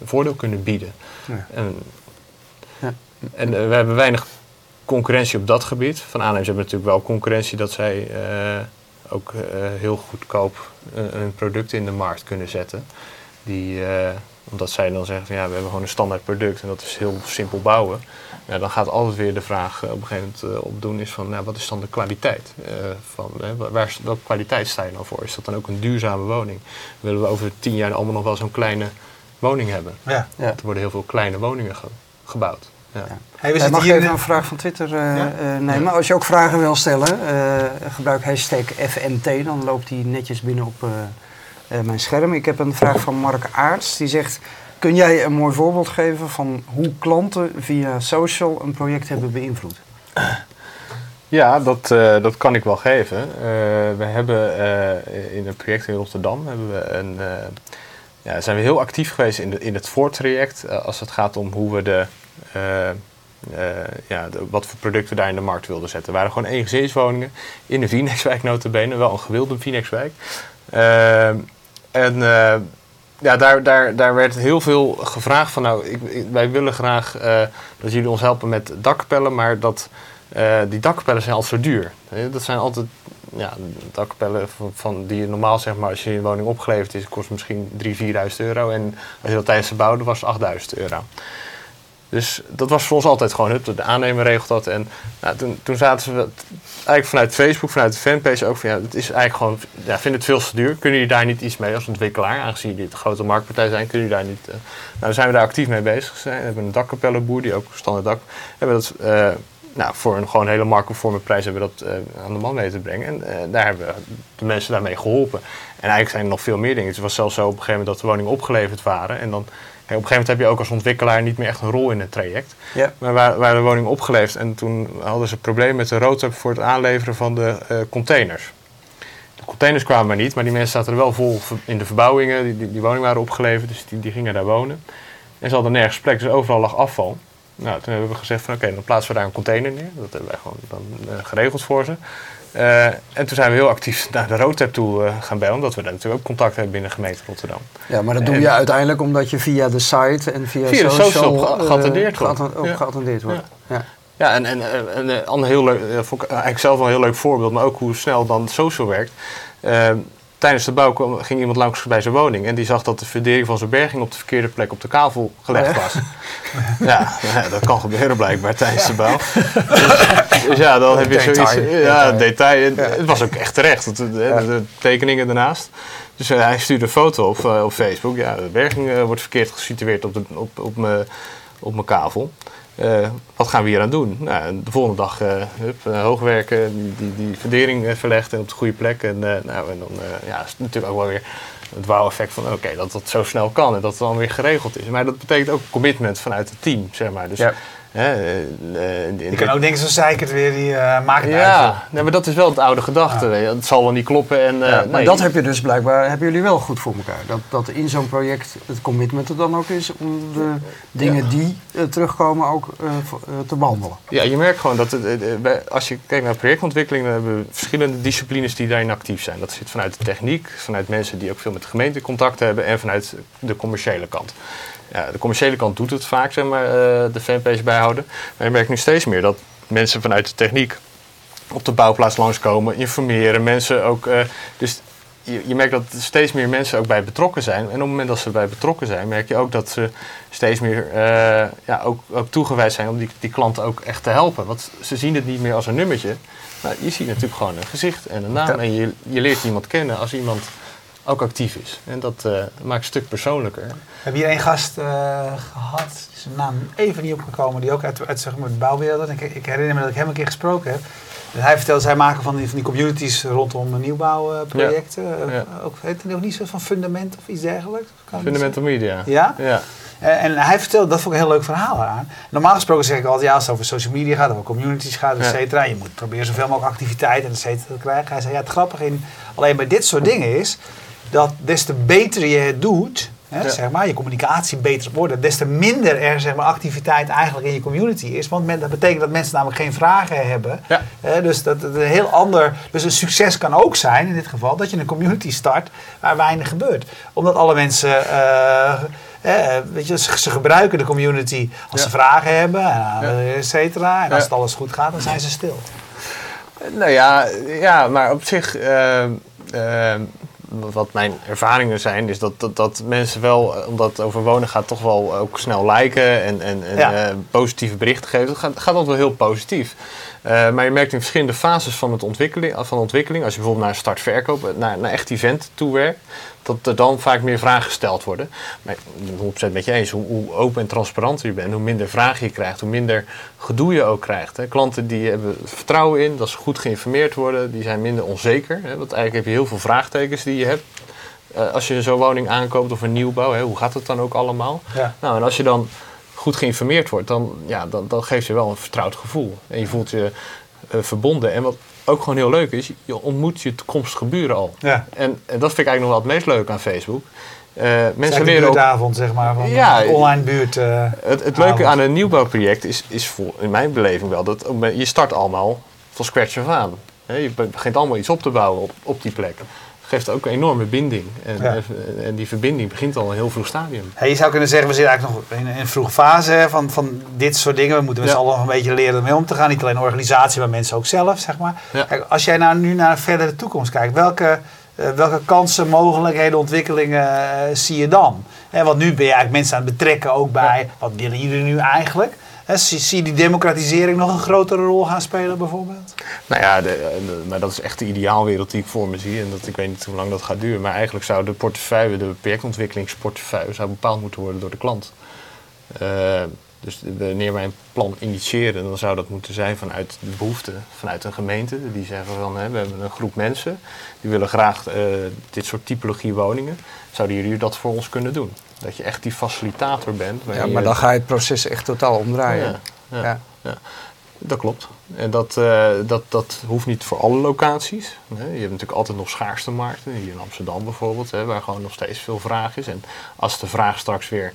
[SPEAKER 2] een voordeel kunnen bieden.
[SPEAKER 3] Ja.
[SPEAKER 2] En,
[SPEAKER 3] Ja.
[SPEAKER 2] en we hebben weinig concurrentie op dat gebied. Van aannemers hebben natuurlijk wel concurrentie dat zij ook eh, heel goedkoop eh, hun producten in de markt kunnen zetten. Die, eh, omdat zij dan zeggen van ja, we hebben gewoon een standaard product en dat is heel simpel bouwen. Ja, dan gaat altijd weer de vraag eh, op een gegeven moment opdoen is van nou, wat is dan de kwaliteit? eh, van, hè, wa- waar, welke kwaliteit sta je dan voor? Is dat dan ook een duurzame woning? Willen we over tien jaar allemaal nog wel zo'n kleine woning hebben?
[SPEAKER 1] Ja.
[SPEAKER 3] Ja.
[SPEAKER 2] Er worden heel veel kleine woningen ge- gebouwd. Ja.
[SPEAKER 3] Ja.
[SPEAKER 1] Hey, we
[SPEAKER 3] Eh,
[SPEAKER 1] zitten
[SPEAKER 3] mag ik
[SPEAKER 1] hier in
[SPEAKER 3] even een vraag van Twitter eh,
[SPEAKER 1] Ja?
[SPEAKER 3] eh, nemen? Als je ook vragen wil stellen, eh, gebruik hashtag FNT. Dan loopt die netjes binnen op eh, eh, mijn scherm. Ik heb een vraag van Mark Aarts. Die zegt, kun jij een mooi voorbeeld geven van hoe klanten via social een project hebben beïnvloed?
[SPEAKER 2] Ja, dat, eh, dat kan ik wel geven. Eh, we hebben eh, in een project in Rotterdam hebben we een, eh, ja, zijn we heel actief geweest in, de, in het voortraject als het gaat om hoe we de, ja, de- wat voor producten daar in de markt wilden zetten. Waren gewoon eengezinswoningen in de Vinex-wijk notabene, wel een gewilde Vinex-wijk. Eh, en eh, ja, daar, daar, daar werd heel veel gevraagd van, nou, ik, wij willen graag eh, dat jullie ons helpen met dakkapellen, maar dat, eh, die dakkapellen zijn altijd zo duur. Eh, Dat zijn altijd ja, dakkapellen van, die je normaal, zeg maar, als je een woning opgeleverd is, kost misschien 3.000, 4.000 euro. En als je dat tijdens de bouw doet, was het 8.000 euro. Dus dat was voor ons altijd gewoon, de aannemer regelt dat. En nou, toen, toen zaten we eigenlijk vanuit Facebook, vanuit de fanpage ook van ja, het is eigenlijk gewoon, ja, vind het veel te duur. Kunnen jullie daar niet iets mee als ontwikkelaar, aangezien jullie de grote marktpartij zijn, kunnen jullie daar niet. eh, nou, zijn we daar actief mee bezig zijn. We hebben een dakkapellenboer die ook standaard dak. Hebben dat eh, nou, voor een gewoon hele marktconforme prijs hebben we dat eh, aan de man mee te brengen. En eh, daar hebben we de mensen daarmee geholpen. En eigenlijk zijn er nog veel meer dingen. Het was zelfs zo op een gegeven moment dat de woningen opgeleverd waren. En dan, op een gegeven moment heb je ook als ontwikkelaar niet meer echt een rol in het traject.
[SPEAKER 3] Ja.
[SPEAKER 2] Maar waar, waar de woning opgeleverd en toen hadden ze een probleem met de roadmap voor het aanleveren van de eh, containers. De containers kwamen maar niet, maar die mensen zaten er wel vol in de verbouwingen. Die, die, die woningen waren opgeleverd, dus die, die gingen daar wonen. En ze hadden nergens plek, dus overal lag afval. Nou, toen hebben we gezegd van oké, dan plaatsen we daar een container neer. Dat hebben wij gewoon dan eh, geregeld voor ze. Eh, en toen zijn we heel actief naar de roadmap toe eh, gaan bellen, omdat we daar natuurlijk ook contact hebben binnen de gemeente Rotterdam.
[SPEAKER 3] Ja, maar dat doe
[SPEAKER 2] En-
[SPEAKER 3] je uiteindelijk omdat je via de site en via,
[SPEAKER 2] Via de
[SPEAKER 3] social,
[SPEAKER 2] social
[SPEAKER 3] eh,
[SPEAKER 2] geattendeerd wordt. Ja.
[SPEAKER 3] geattendeerd wordt. Ja.
[SPEAKER 2] Ja, en, en, en, en een heel leuk, vond ik eigenlijk zelf wel een heel leuk voorbeeld, maar ook hoe snel dan social werkt. Eh, tijdens de bouw kwam, ging iemand langs bij zijn woning en die zag dat de fundering van zijn berging op de verkeerde plek op de kavel gelegd was. Ja, ja, dat kan gebeuren blijkbaar tijdens de bouw. Dus, dus ja, dan heb je
[SPEAKER 3] Detail,
[SPEAKER 2] zoiets. Ja,
[SPEAKER 3] detail.
[SPEAKER 2] Het was ook echt terecht, want de, de- de tekeningen daarnaast. Dus eh, hij stuurde een foto op, eh, op Facebook. Ja, de berging eh, wordt verkeerd gesitueerd op, de, op, op mijn op mijn kavel. Eh, wat gaan we hier aan doen? Nou, de volgende dag eh hup, eh, hoogwerken, die, die, verdering eh, verlegd en op de goede plek. En, nou, dan ja, is natuurlijk ook wel weer het wauw-effect van oké, dat dat zo snel kan en dat het dan weer geregeld is. Maar dat betekent ook commitment vanuit het team, zeg maar. Dus,
[SPEAKER 3] Ja.
[SPEAKER 2] Hè, eh, eh,
[SPEAKER 1] Je kan ook denken, zo zeikert weer, die uh, maakt het uit.
[SPEAKER 2] ja, nee, maar dat is wel het oude gedachte. je. Het zal wel niet kloppen. En, eh,
[SPEAKER 3] Ja, maar
[SPEAKER 2] nee,
[SPEAKER 3] dat heb je dus blijkbaar, hebben jullie wel goed voor elkaar. Dat, dat in zo'n project het commitment er dan ook is om de dingen die eh, terugkomen ook eh, eh, te behandelen.
[SPEAKER 2] Ja, je merkt gewoon dat het, eh, eh, bij- als je kijkt naar projectontwikkeling, dan hebben we verschillende disciplines die daarin actief zijn. Dat zit vanuit de techniek, vanuit mensen die ook veel met de gemeente contact hebben en vanuit de commerciële kant. Ja, de commerciële kant doet het vaak, zeg maar, eh, de fanpage bijhouden. Maar je merkt nu steeds meer dat mensen vanuit de techniek op de bouwplaats langskomen, informeren, mensen ook. eh, dus je, je merkt dat steeds meer mensen ook bij betrokken zijn. En op het moment dat ze bij betrokken zijn, merk je ook dat ze steeds meer eh, ja, ook, ook toegewijd zijn om die, die klanten ook echt te helpen. Want ze zien het niet meer als een nummertje. Maar je ziet natuurlijk gewoon een gezicht en een naam. En je, je leert iemand kennen als iemand ook actief is. En dat eh, maakt het een stuk persoonlijker.
[SPEAKER 1] We hebben hier één gast eh, gehad, zijn naam even niet opgekomen, die ook uit, uit zeg maar, de bouwwereld. Ik, ik herinner me dat ik hem een keer gesproken heb. En hij vertelde, zij maken van die, van die communities rondom nieuwbouwprojecten.
[SPEAKER 2] Ja. Ja.
[SPEAKER 1] Ook, heet het ook niet zo van fundament of iets dergelijks?
[SPEAKER 2] Fundamental media.
[SPEAKER 1] Ja?
[SPEAKER 2] Ja.
[SPEAKER 1] Eh, En hij vertelde, dat vond ik een heel leuk verhaal aan. Normaal gesproken zeg ik altijd, ja, als het over social media gaat, over communities gaat, et
[SPEAKER 2] Ja.
[SPEAKER 1] cetera. Je moet proberen zoveel mogelijk activiteit en et cetera te krijgen. Hij zei, ja, het grappige in, alleen bij dit soort dingen is, dat des te beter je het doet, hè,
[SPEAKER 2] Ja.
[SPEAKER 1] zeg maar, je communicatie beter wordt, des te minder er zeg maar, activiteit eigenlijk in je community is. Want men, dat betekent dat mensen namelijk geen vragen hebben.
[SPEAKER 2] Ja.
[SPEAKER 1] Hè, dus dat het een heel ander. Dus een succes kan ook zijn in dit geval dat je een community start waar weinig gebeurt. Omdat alle mensen. eh, eh, weet je, ze, ze gebruiken de community als
[SPEAKER 2] Ja.
[SPEAKER 1] ze vragen hebben, et cetera. En als het alles goed gaat, dan zijn ze stil.
[SPEAKER 2] Nou ja, ja maar op zich, eh, eh, wat mijn ervaringen zijn, is dat, dat, dat mensen wel, eh, omdat het over wonen gaat, toch wel ook snel liken en, en, en
[SPEAKER 1] Ja.
[SPEAKER 2] eh, positieve berichten geven. Dat gaat, gaat altijd wel heel positief. Eh, maar je merkt in verschillende fases van, het ontwikkeling, van de ontwikkeling, als je bijvoorbeeld naar start-verkoop, eh, naar, naar echt event toe werkt, dat er dan vaak meer vragen gesteld worden. Maar ik ben het 100% met je eens, hoe, hoe open en transparant je bent, hoe minder vragen je krijgt, hoe minder gedoe je ook krijgt. Hè. Klanten die hebben vertrouwen in, dat ze goed geïnformeerd worden, die zijn minder onzeker. Hè. Want eigenlijk heb je heel veel vraagtekens die je hebt. Eh, als je zo'n woning aankoopt of een nieuwbouw, hè, hoe gaat het dan ook allemaal?
[SPEAKER 1] Ja.
[SPEAKER 2] Nou, en als je dan goed geïnformeerd wordt, dan, ja, dan, dan geeft je wel een vertrouwd gevoel. En je voelt je eh, verbonden. En wat ook gewoon heel leuk is, je ontmoet je toekomstige buren al.
[SPEAKER 1] Ja.
[SPEAKER 2] En, en dat vind ik eigenlijk nog wel het meest leuke aan Facebook. Eh, mensen leren ook...
[SPEAKER 1] buurtavond, zeg maar, van
[SPEAKER 2] Ja,
[SPEAKER 1] de online buurt. eh,
[SPEAKER 2] Het, het leuke
[SPEAKER 1] avond.
[SPEAKER 2] aan een nieuwbouwproject is, is voor, in mijn beleving wel dat je start allemaal van scratch af aan. Je be- begint allemaal iets op te bouwen op, op die plek. Dat geeft ook een enorme binding. En,
[SPEAKER 1] Ja.
[SPEAKER 2] en, en die verbinding begint al een heel vroeg stadium.
[SPEAKER 1] Je zou kunnen zeggen, we zitten eigenlijk nog in een vroege fase hè, van, van dit soort dingen. We moeten met
[SPEAKER 2] Ja.
[SPEAKER 1] z'n allen nog een beetje leren ermee om te gaan. Niet alleen organisatie, maar mensen ook zelf, zeg maar. Kijk, als jij nou nu naar een verdere toekomst kijkt, welke, eh, welke kansen, mogelijkheden, ontwikkelingen eh, zie je dan? Hè, want nu ben je eigenlijk mensen aan het betrekken ook bij, wat willen jullie nu eigenlijk? Zie, je die democratisering nog een grotere rol gaan spelen bijvoorbeeld?
[SPEAKER 2] Nou ja, de- maar dat is echt de ideaalwereld die ik voor me zie. En dat, ik weet niet hoe lang dat gaat duren. Maar eigenlijk zou de portefeuille, de projectontwikkelingsportefeuille, zou bepaald moeten worden door de klant. Eh, dus wanneer wij een plan initiëren, dan zou dat moeten zijn vanuit de behoefte, vanuit een gemeente. Die zeggen van, hè, we hebben een groep mensen, die willen graag eh, dit soort typologie woningen. Zouden jullie dat voor ons kunnen doen? Dat je echt die facilitator bent.
[SPEAKER 3] Ja, maar dan ga je het proces echt totaal omdraaien.
[SPEAKER 2] ja, ja,
[SPEAKER 3] Ja.
[SPEAKER 2] Dat klopt. En dat, eh, dat, dat hoeft niet voor alle locaties. Je hebt natuurlijk altijd nog schaarste markten. Hier in Amsterdam bijvoorbeeld, hè, waar gewoon nog steeds veel vraag is. En als de vraag straks weer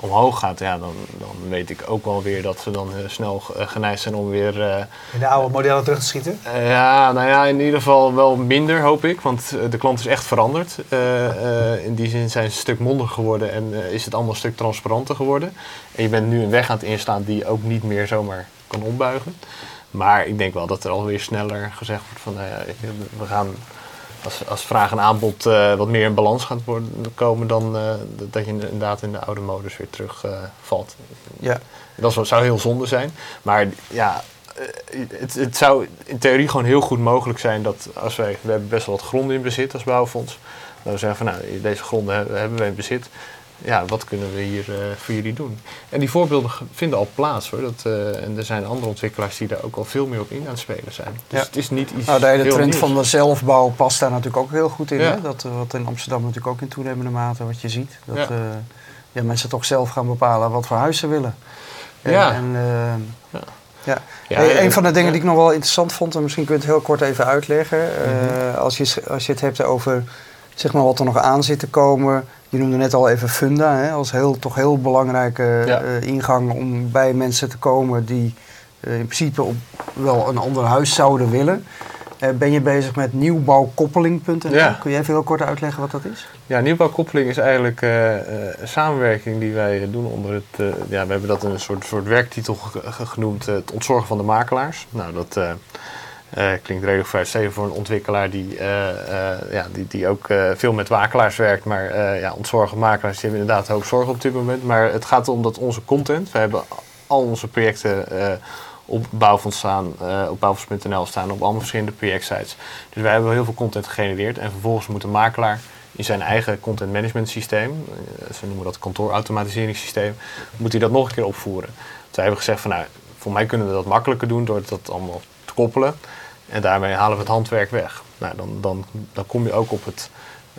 [SPEAKER 2] omhoog gaat, ja, dan, dan weet ik ook wel weer dat we dan eh, snel eh, geneigd zijn om weer... eh,
[SPEAKER 1] In de oude modellen terug te schieten?
[SPEAKER 2] ja, nou ja, in ieder geval wel minder, hoop ik. Want de klant is echt veranderd. In die zin zijn ze een stuk mondiger geworden en is het allemaal een stuk transparanter geworden. En je bent nu een weg aan het inslaan die ook niet meer zomaar kan ombuigen. Maar ik denk wel dat er alweer sneller gezegd wordt van, ja, we gaan als, als vraag en aanbod uh, wat meer in balans gaat worden, komen, dan uh, dat je inderdaad in de oude modus weer terugvalt. Uh, valt. ja. Dat zou heel zonde zijn. Maar ja, het, het, zou in theorie gewoon heel goed mogelijk zijn dat als wij, we hebben best wel wat gronden in bezit als bouwfonds. Dat we zeggen van nou, deze gronden hebben, hebben we in bezit ja, wat kunnen we hier uh, voor jullie doen? En die voorbeelden vinden al plaats hoor. Dat, uh, en er zijn andere ontwikkelaars die daar ook al veel meer op in aan het spelen zijn. Dus
[SPEAKER 3] ja.
[SPEAKER 2] het is niet iets.
[SPEAKER 3] Nou, de hele trend van de zelfbouw past daar natuurlijk ook heel goed in. Ja. Hè? Dat, uh, wat in Amsterdam natuurlijk ook in toenemende mate wat je ziet. Dat ja. ja. mensen toch zelf gaan bepalen wat voor huis ze willen. En,
[SPEAKER 2] ja.
[SPEAKER 3] En, ja. Ja. Hey, een van de dingen die ik nog wel interessant vond, en misschien kun je het heel kort even uitleggen. Mm-hmm. als, je, als je het hebt over zeg maar, wat er nog aan zit te komen. Je noemde net al even Funda hè, als heel, toch heel belangrijke ja. uh, ingang om bij mensen te komen die uh, in principe op wel een ander huis zouden willen. Uh, ben je bezig met nieuwbouwkoppeling.nl? Ja. Kun je even heel kort uitleggen wat dat is?
[SPEAKER 2] Ja, nieuwbouwkoppeling is eigenlijk een samenwerking die wij doen onder het... ja, we hebben dat een soort, soort werktitel genoemd, het ontzorgen van de makelaars. Nou, dat uh, klinkt redelijk vooruitstrevend voor een ontwikkelaar die, uh, uh, ja, die, die ook veel met makelaars werkt. Maar ja, ontzorgen makelaars die hebben inderdaad hoog zorgen op dit moment. Maar het gaat erom dat onze content, we hebben al onze projecten op Bouwfonds staan, op bouwfonds.nl staan, op allemaal verschillende projectsites. Dus wij hebben heel veel content gegenereerd en vervolgens moet de makelaar in zijn eigen content management systeem, ze noemen dat kantoorautomatiseringssysteem, moet hij dat nog een keer opvoeren. Wij hebben gezegd van nou, voor mij kunnen we dat makkelijker doen door dat allemaal koppelen. En daarmee halen we het handwerk weg. Nou, dan, dan, dan kom je ook op het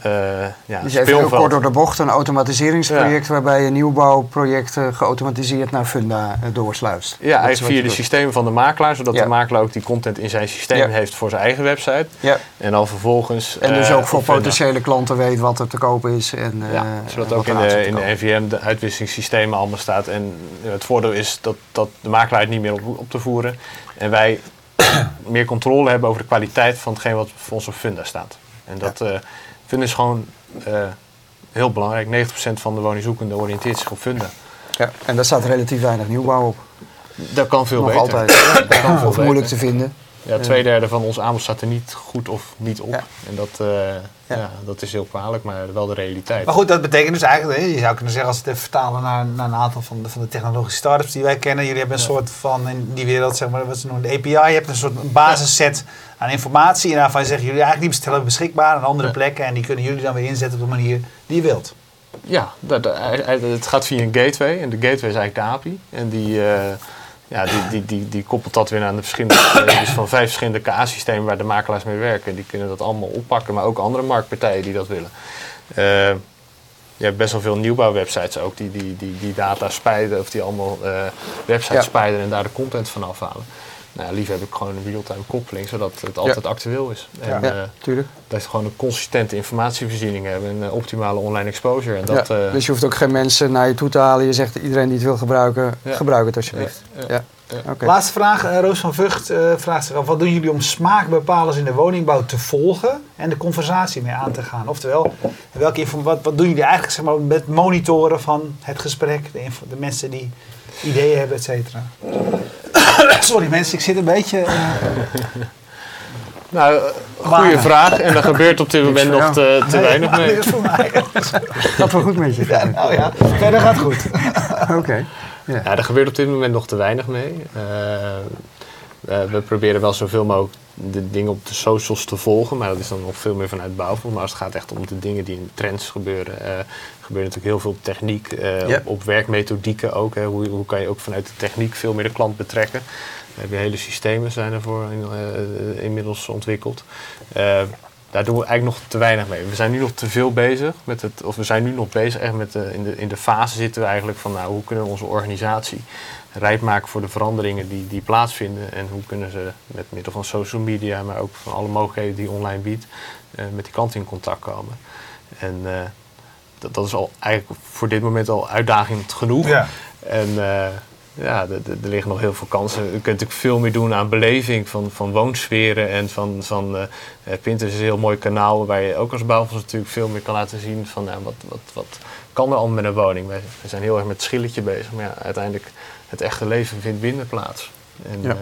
[SPEAKER 2] uh, ja,
[SPEAKER 3] dus heel kort door de bocht, een automatiseringsproject ja. waarbij je nieuwbouwprojecten geautomatiseerd naar Funda uh, doorsluist.
[SPEAKER 2] Ja, eigenlijk via de systemen van de makelaar, zodat ja. de makelaar ook die content in zijn systeem heeft voor zijn eigen website. Ja. En dan vervolgens.
[SPEAKER 3] En dus ook uh, voor potentiële klanten weet wat er te kopen is. En,
[SPEAKER 2] ja, zodat ook in de, in de NVM de uitwisselingssystemen allemaal staat. En het voordeel is dat, dat de makelaar het niet meer op, op te voeren. En wij meer controle hebben over de kwaliteit van hetgeen wat voor ons op Funda staat. En dat uh, Funda is gewoon uh, heel belangrijk. 90% van de woningzoekenden oriënteert zich op Funda.
[SPEAKER 3] Ja, en daar staat relatief weinig nieuwbouw op.
[SPEAKER 2] Dat kan veel
[SPEAKER 3] Nog
[SPEAKER 2] beter.
[SPEAKER 3] altijd. Ja, dat kan veel of moeilijk te vinden.
[SPEAKER 2] Ja, twee derde van ons aanbod staat er niet goed of niet op. Ja. En dat, uh, ja. ja. dat is heel kwalijk, maar wel de realiteit.
[SPEAKER 1] Maar goed, dat betekent dus eigenlijk, je zou kunnen zeggen als we het even vertalen naar, naar een aantal van de, van de technologische startups die wij kennen. Jullie hebben een soort van, in die wereld, zeg maar, wat ze noemen de API. Je hebt een soort basisset aan informatie en daarvan zeggen jullie eigenlijk die bestellen beschikbaar aan andere plekken. En die kunnen jullie dan weer inzetten op de manier die je wilt.
[SPEAKER 2] Ja, dat, het gaat via een gateway. En de gateway is eigenlijk de API. En die... Uh, ja, die, die, die, die koppelt dat weer aan de verschillende, dus van vijf verschillende KA-systemen waar de makelaars mee werken. Die kunnen dat allemaal oppakken, maar ook andere marktpartijen die dat willen. Uh, je hebt best wel veel nieuwbouwwebsites ook die, die, die, die data spijden of die allemaal uh, websites ja. spijden en daar de content van afhalen. Nou, liever heb ik gewoon een real-time koppeling, zodat het altijd ja. actueel is. En,
[SPEAKER 3] ja, uh, tuurlijk.
[SPEAKER 2] Dat je gewoon een consistente informatievoorziening hebben en een optimale online exposure. En dat,
[SPEAKER 3] ja, uh, dus je hoeft ook geen mensen naar je toe te halen. Je zegt iedereen die het wil gebruiken, gebruik het alsjeblieft. Ja.
[SPEAKER 1] Okay. Laatste vraag, uh, Roos van Vught vraagt zich af: wat doen jullie om smaakbepalers in de woningbouw te volgen en de conversatie mee aan te gaan? Oftewel, welke wat, wat doen jullie eigenlijk zeg maar, met monitoren van het gesprek, de, de mensen die ideeën hebben, et cetera? Sorry mensen, ik zit een beetje. Uh...
[SPEAKER 2] Nou, goede vraag. En er gebeurt op dit moment nog te, te weinig mee.
[SPEAKER 1] Nee, voor mij.
[SPEAKER 3] gaat wel goed met je.
[SPEAKER 1] Ja, nou ja, verder gaat goed.
[SPEAKER 3] Oké. Okay.
[SPEAKER 2] Ja. ja, er gebeurt op dit moment nog te weinig mee. Uh, uh, we proberen wel zoveel mogelijk de dingen op de socials te volgen, maar dat is dan nog veel meer vanuit bouwvoer. Maar als het gaat echt om de dingen die in trends gebeuren, uh, gebeurt natuurlijk heel veel op techniek, uh, yep. op, op, werkmethodieken ook. Hè. Hoe, hoe kan je ook vanuit de techniek veel meer de klant betrekken? We hebben hele systemen zijn ervoor in, uh, inmiddels ontwikkeld. daar doen we eigenlijk nog te weinig mee. We zijn nu nog te veel bezig met het, of we zijn nu nog bezig echt met de, in, de, in de fase zitten we eigenlijk van nou, hoe kunnen we onze organisatie rijp maken voor de veranderingen die, die plaatsvinden. En hoe kunnen ze met middel van social media, maar ook van alle mogelijkheden die online biedt, uh, met die klant in contact komen. En uh, dat, dat is al eigenlijk voor dit moment al uitdagend genoeg.
[SPEAKER 1] Ja.
[SPEAKER 2] En uh, ja, er liggen nog heel veel kansen. Je kunt natuurlijk veel meer doen aan beleving van, van woonsferen en van, van Pinterest is een heel mooi kanaal waar je ook als bouwfonds natuurlijk veel meer kan laten zien van nou, wat, wat, wat kan er allemaal met een woning. We, we zijn heel erg met het schilletje bezig, maar ja, uiteindelijk het echte leven vindt binnen plaats. En,
[SPEAKER 3] Ja.
[SPEAKER 2] eh,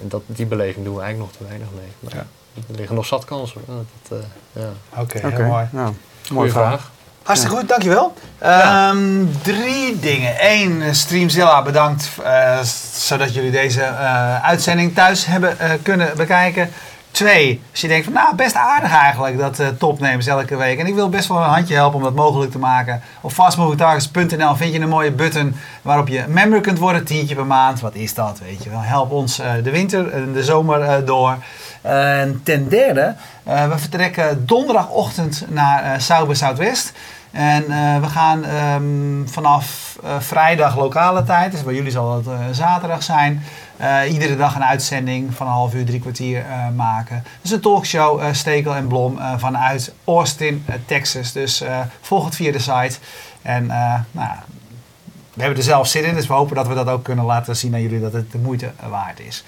[SPEAKER 2] en dat, die beleving doen we eigenlijk nog te weinig mee. Maar
[SPEAKER 1] Ja.
[SPEAKER 2] Er liggen nog zat kansen. hoor. Dat, eh, ja.
[SPEAKER 1] Oké, heel mooi.
[SPEAKER 3] nou, mooie vraag.
[SPEAKER 2] vraag.
[SPEAKER 1] Hartstikke goed, dankjewel.
[SPEAKER 2] Ja.
[SPEAKER 1] Ehm, drie dingen. Eén, eh, Streamzilla, bedankt eh, zodat jullie deze eh, uitzending thuis hebben eh, kunnen bekijken. Twee, als je denkt van nou best aardig eigenlijk dat eh topnemers elke week. En ik wil best wel een handje helpen om dat mogelijk te maken. Op fastmovingtargets.nl vind je een mooie button waarop je member kunt worden. Tientje per maand, wat is dat weet je wel. Help ons eh, de winter en de zomer eh, door. En ten derde, we vertrekken donderdagochtend naar Sauber Zuidwest. En eh, we gaan ehm, vanaf eh, vrijdag lokale tijd, dus bij jullie zal het eh, zaterdag zijn, iedere dag een uitzending van een half uur, drie kwartier maken. Dus een talkshow Stekel en Blom vanuit Austin, Texas. Dus volg het via de site. En nou, we hebben er zelf zin in, dus we hopen dat we dat ook kunnen laten zien aan jullie dat het de moeite waard is.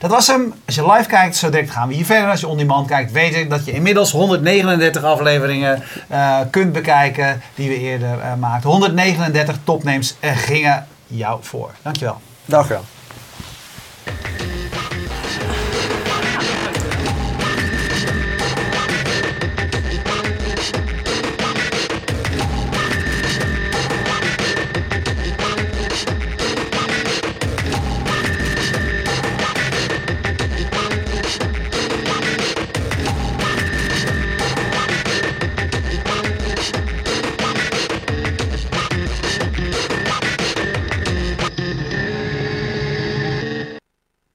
[SPEAKER 1] Dat was hem. Als je live kijkt, zo direct gaan we hier verder. Als je on demand kijkt, weet ik dat je inmiddels 139 afleveringen eh, kunt bekijken die we eerder eh, maakten. 139 topnames gingen jou voor. Dankjewel.
[SPEAKER 3] Dag wel.